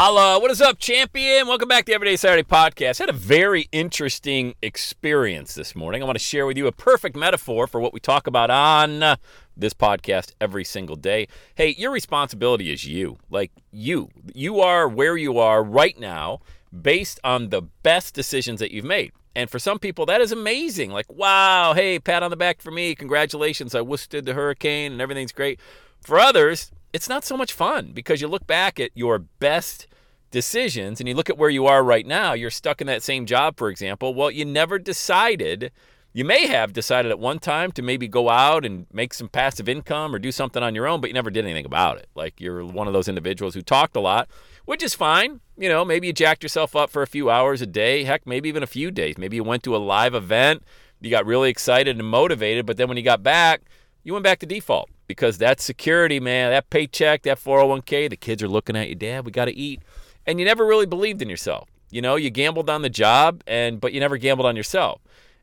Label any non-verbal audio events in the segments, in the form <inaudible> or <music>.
Holla, what is up, champion? Welcome back to Everyday Saturday Podcast. I had a very interesting experience this morning. I want to share with you a perfect metaphor for what we talk about on this podcast every single day. Hey, your responsibility is you. Like you. You are where you are right now based on the best decisions that you've made. And for some people, that is amazing. Like, wow, hey, pat on the back for me. Congratulations. I withstood the hurricane and everything's great. For others, it's not so much fun because you look back at your best decisions and you look at where you are right now. You're stuck in that same job, for example. Well, you never decided. You may have decided at one time to maybe go out and make some passive income or do something on your own, but you never did anything about it. Like you're one of those individuals who talked a lot, which is fine. You know, maybe you jacked yourself up for a few hours a day, heck, maybe even a few days. Maybe you went to a live event, you got really excited and motivated, but then when you got back, you went back to default because that security, man, that paycheck, that 401k, the kids are looking at you, Dad, we got to eat. And you never really believed in yourself. You know, you gambled on the job and but you never gambled on yourself.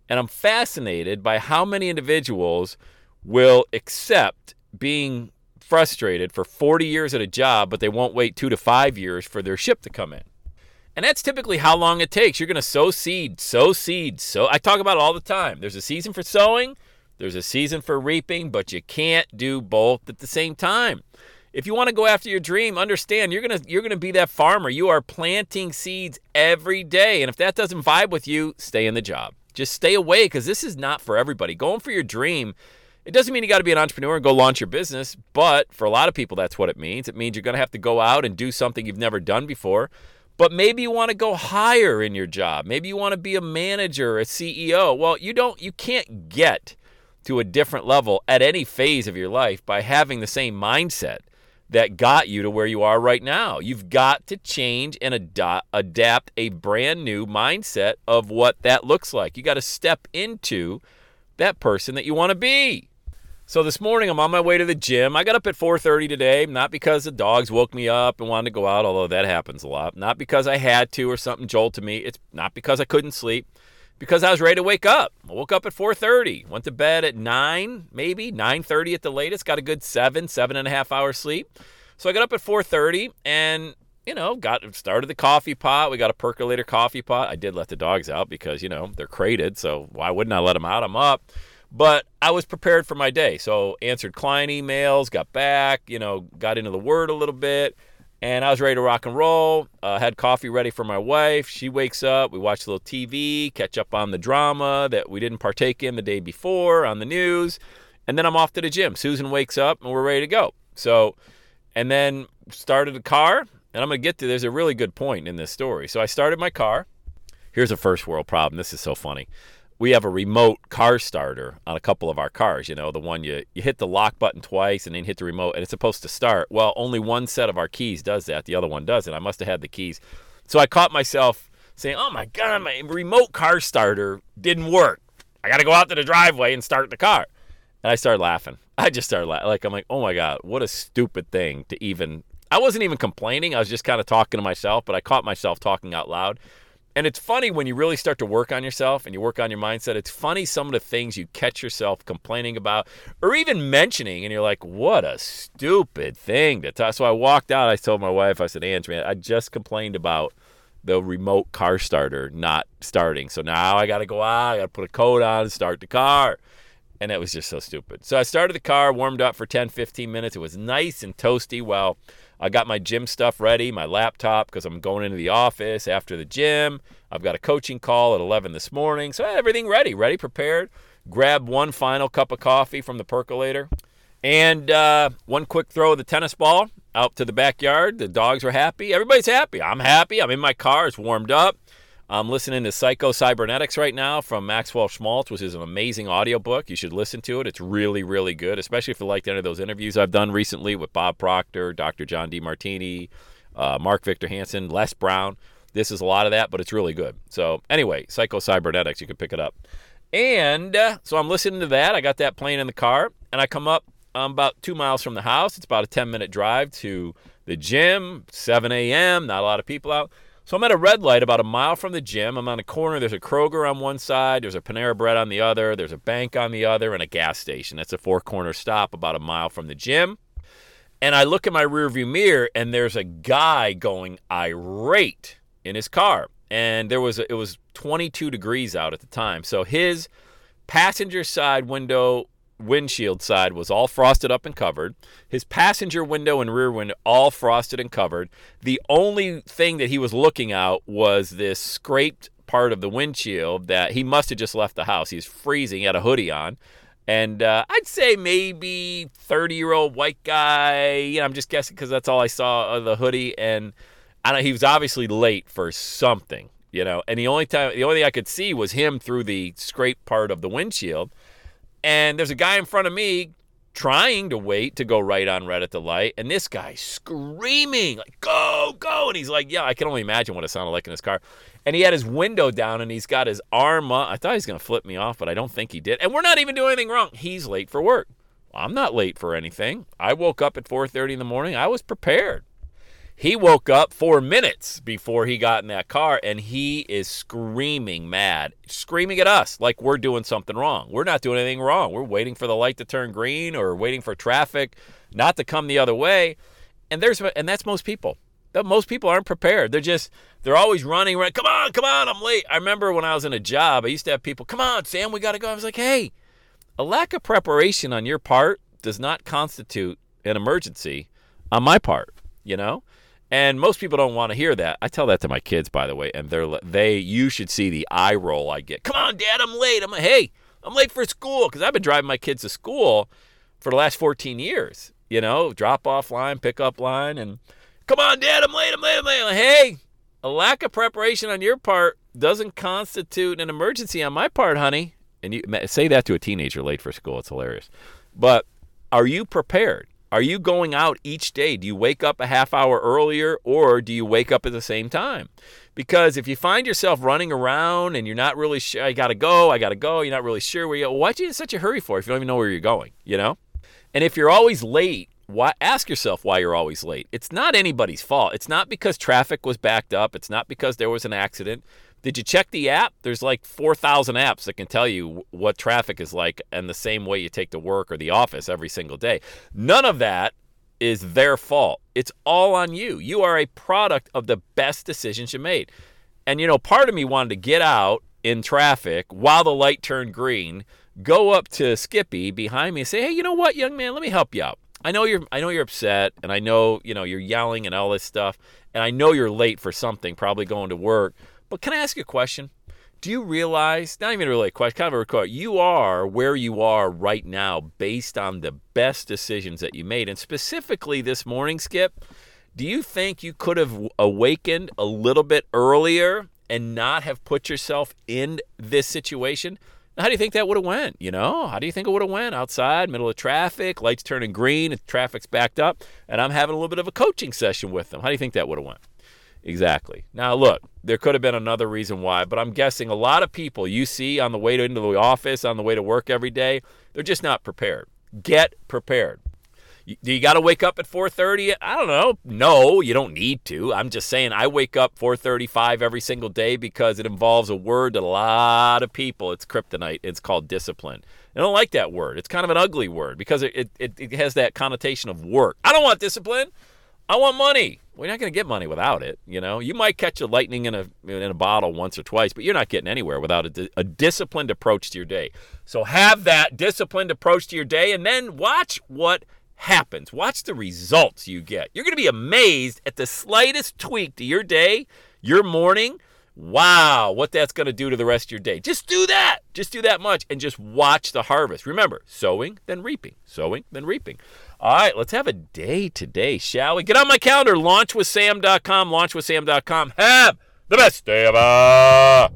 And I'm fascinated by how many individuals will accept being frustrated for 40 years at a job, but they won't wait 2 to 5 years for their ship to come in. And that's typically how long it takes. You're going to sow seed, sow seed, sow. I talk about it all the time. There's a season for sowing, there's a season for reaping, but you can't do both at the same time. If you want to go after your dream, understand you're going to you're going to be that farmer. You are planting seeds every day. And if that doesn't vibe with you, stay in the job. Just stay away cuz this is not for everybody. Going for your dream it doesn't mean you got to be an entrepreneur and go launch your business, but for a lot of people, that's what it means. It means you're going to have to go out and do something you've never done before. But maybe you want to go higher in your job. Maybe you want to be a manager, a CEO. Well, you don't, you can't get to a different level at any phase of your life by having the same mindset that got you to where you are right now. You've got to change and ad- adapt a brand new mindset of what that looks like. You got to step into that person that you want to be. So this morning I'm on my way to the gym. I got up at 4:30 today, not because the dogs woke me up and wanted to go out, although that happens a lot. Not because I had to or something jolted me. It's not because I couldn't sleep. Because I was ready to wake up. I woke up at 4:30. Went to bed at 9, maybe 9:30 at the latest. Got a good seven, seven and a half hours sleep. So I got up at 4:30 and you know, got started the coffee pot. We got a percolator coffee pot. I did let the dogs out because, you know, they're crated, so why wouldn't I let them out? I'm up. But I was prepared for my day. So answered client emails, got back, you know, got into the word a little bit, and I was ready to rock and roll. Uh, had coffee ready for my wife. She wakes up. We watch a little TV, catch up on the drama that we didn't partake in the day before on the news. And then I'm off to the gym. Susan wakes up and we're ready to go. So, and then started the car. And I'm going to get to there's a really good point in this story. So I started my car. Here's a first world problem. This is so funny we have a remote car starter on a couple of our cars. You know, the one you, you hit the lock button twice and then hit the remote and it's supposed to start. Well, only one set of our keys does that. The other one doesn't. I must have had the keys. So I caught myself saying, oh my God, my remote car starter didn't work. I got to go out to the driveway and start the car. And I started laughing. <laughs> I just started laughing. Like, I'm like, oh my God, what a stupid thing to even. I wasn't even complaining. I was just kind of talking to myself, but I caught myself talking out loud. And it's funny when you really start to work on yourself and you work on your mindset. It's funny some of the things you catch yourself complaining about or even mentioning, and you're like, what a stupid thing to talk. So I walked out. I told my wife, I said, Ange, man, I just complained about the remote car starter not starting. So now I got to go out. I got to put a coat on and start the car. And it was just so stupid. So I started the car, warmed up for 10, 15 minutes. It was nice and toasty. Well, I got my gym stuff ready, my laptop, because I'm going into the office after the gym. I've got a coaching call at 11 this morning. So everything ready, ready, prepared. Grab one final cup of coffee from the percolator. And uh, one quick throw of the tennis ball out to the backyard. The dogs are happy. Everybody's happy. I'm happy. I'm in my car. It's warmed up. I'm listening to Psycho Cybernetics right now from Maxwell Maltz, which is an amazing audiobook. You should listen to it. It's really, really good, especially if you like any of those interviews I've done recently with Bob Proctor, Dr. John Demartini, uh, Mark Victor Hansen, Les Brown. This is a lot of that, but it's really good. So, anyway, Psycho Cybernetics, you can pick it up. And uh, so I'm listening to that. I got that playing in the car, and I come up I'm about two miles from the house. It's about a 10 minute drive to the gym, 7 a.m., not a lot of people out. So I'm at a red light about a mile from the gym. I'm on a corner. There's a Kroger on one side, there's a Panera Bread on the other, there's a bank on the other, and a gas station. That's a four corner stop about a mile from the gym. And I look in my rearview mirror, and there's a guy going irate in his car. And there was a, it was 22 degrees out at the time. So his passenger side window windshield side was all frosted up and covered. His passenger window and rear window all frosted and covered. The only thing that he was looking out was this scraped part of the windshield that he must have just left the house. He's freezing. He had a hoodie on. And uh, I'd say maybe 30 year old white guy. You know, I'm just guessing because that's all I saw of the hoodie. And I don't, he was obviously late for something, you know. And the only time, the only thing I could see was him through the scraped part of the windshield. And there's a guy in front of me trying to wait to go right on red at the light, and this guy screaming, like, go, go. And he's like, yeah, I can only imagine what it sounded like in his car. And he had his window down and he's got his arm up. I thought he was going to flip me off, but I don't think he did. And we're not even doing anything wrong. He's late for work. I'm not late for anything. I woke up at 4:30 in the morning. I was prepared. He woke up four minutes before he got in that car and he is screaming mad, screaming at us like we're doing something wrong. We're not doing anything wrong. We're waiting for the light to turn green or waiting for traffic not to come the other way. And there's and that's most people. Most people aren't prepared. They're just they're always running around. Come on, come on, I'm late. I remember when I was in a job, I used to have people, come on, Sam, we gotta go. I was like, hey, a lack of preparation on your part does not constitute an emergency on my part, you know? And most people don't want to hear that. I tell that to my kids, by the way, and they're they. You should see the eye roll I get. Come on, Dad, I'm late. I'm like, hey, I'm late for school because I've been driving my kids to school for the last 14 years. You know, drop off line, pick up line, and come on, Dad, I'm late. I'm late. I'm late. Like, hey, a lack of preparation on your part doesn't constitute an emergency on my part, honey. And you say that to a teenager late for school. It's hilarious. But are you prepared? Are you going out each day? Do you wake up a half hour earlier or do you wake up at the same time? Because if you find yourself running around and you're not really sure, I got to go, I got to go, you're not really sure where you go, why'd you in such a hurry for if you don't even know where you're going, you know? And if you're always late, why, ask yourself why you're always late. It's not anybody's fault. It's not because traffic was backed up. It's not because there was an accident. Did you check the app? There's like 4,000 apps that can tell you what traffic is like and the same way you take to work or the office every single day. None of that is their fault. It's all on you. You are a product of the best decisions you made. And you know, part of me wanted to get out in traffic while the light turned green, go up to Skippy behind me and say, "Hey, you know what, young man, let me help you out. I know you're I know you're upset and I know, you know, you're yelling and all this stuff, and I know you're late for something, probably going to work." Can I ask you a question? Do you realize, not even really a question, kind of a record, you are where you are right now based on the best decisions that you made. And specifically this morning, Skip, do you think you could have awakened a little bit earlier and not have put yourself in this situation? How do you think that would have went? You know, how do you think it would have went outside, middle of traffic, lights turning green, and traffic's backed up, and I'm having a little bit of a coaching session with them? How do you think that would have went? Exactly. Now, look, there could have been another reason why, but I'm guessing a lot of people you see on the way to, into the office, on the way to work every day, they're just not prepared. Get prepared. do you got to wake up at 4:30? I don't know. No, you don't need to. I'm just saying I wake up 4:35 every single day because it involves a word that a lot of people it's kryptonite. It's called discipline. I don't like that word. It's kind of an ugly word because it, it, it has that connotation of work. I don't want discipline. I want money. We're not going to get money without it. You know, you might catch a lightning in a in a bottle once or twice, but you're not getting anywhere without a, a disciplined approach to your day. So have that disciplined approach to your day, and then watch what happens. Watch the results you get. You're going to be amazed at the slightest tweak to your day, your morning. Wow, what that's going to do to the rest of your day. Just do that. Just do that much and just watch the harvest. Remember, sowing, then reaping. Sowing, then reaping. All right, let's have a day today, shall we? Get on my calendar, launchwithsam.com, launchwithsam.com. Have the best day ever.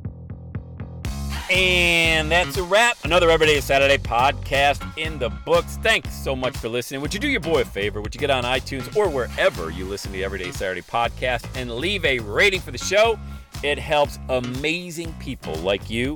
And that's a wrap. Another Everyday Saturday podcast in the books. Thanks so much for listening. Would you do your boy a favor? Would you get on iTunes or wherever you listen to the Everyday Saturday podcast and leave a rating for the show? It helps amazing people like you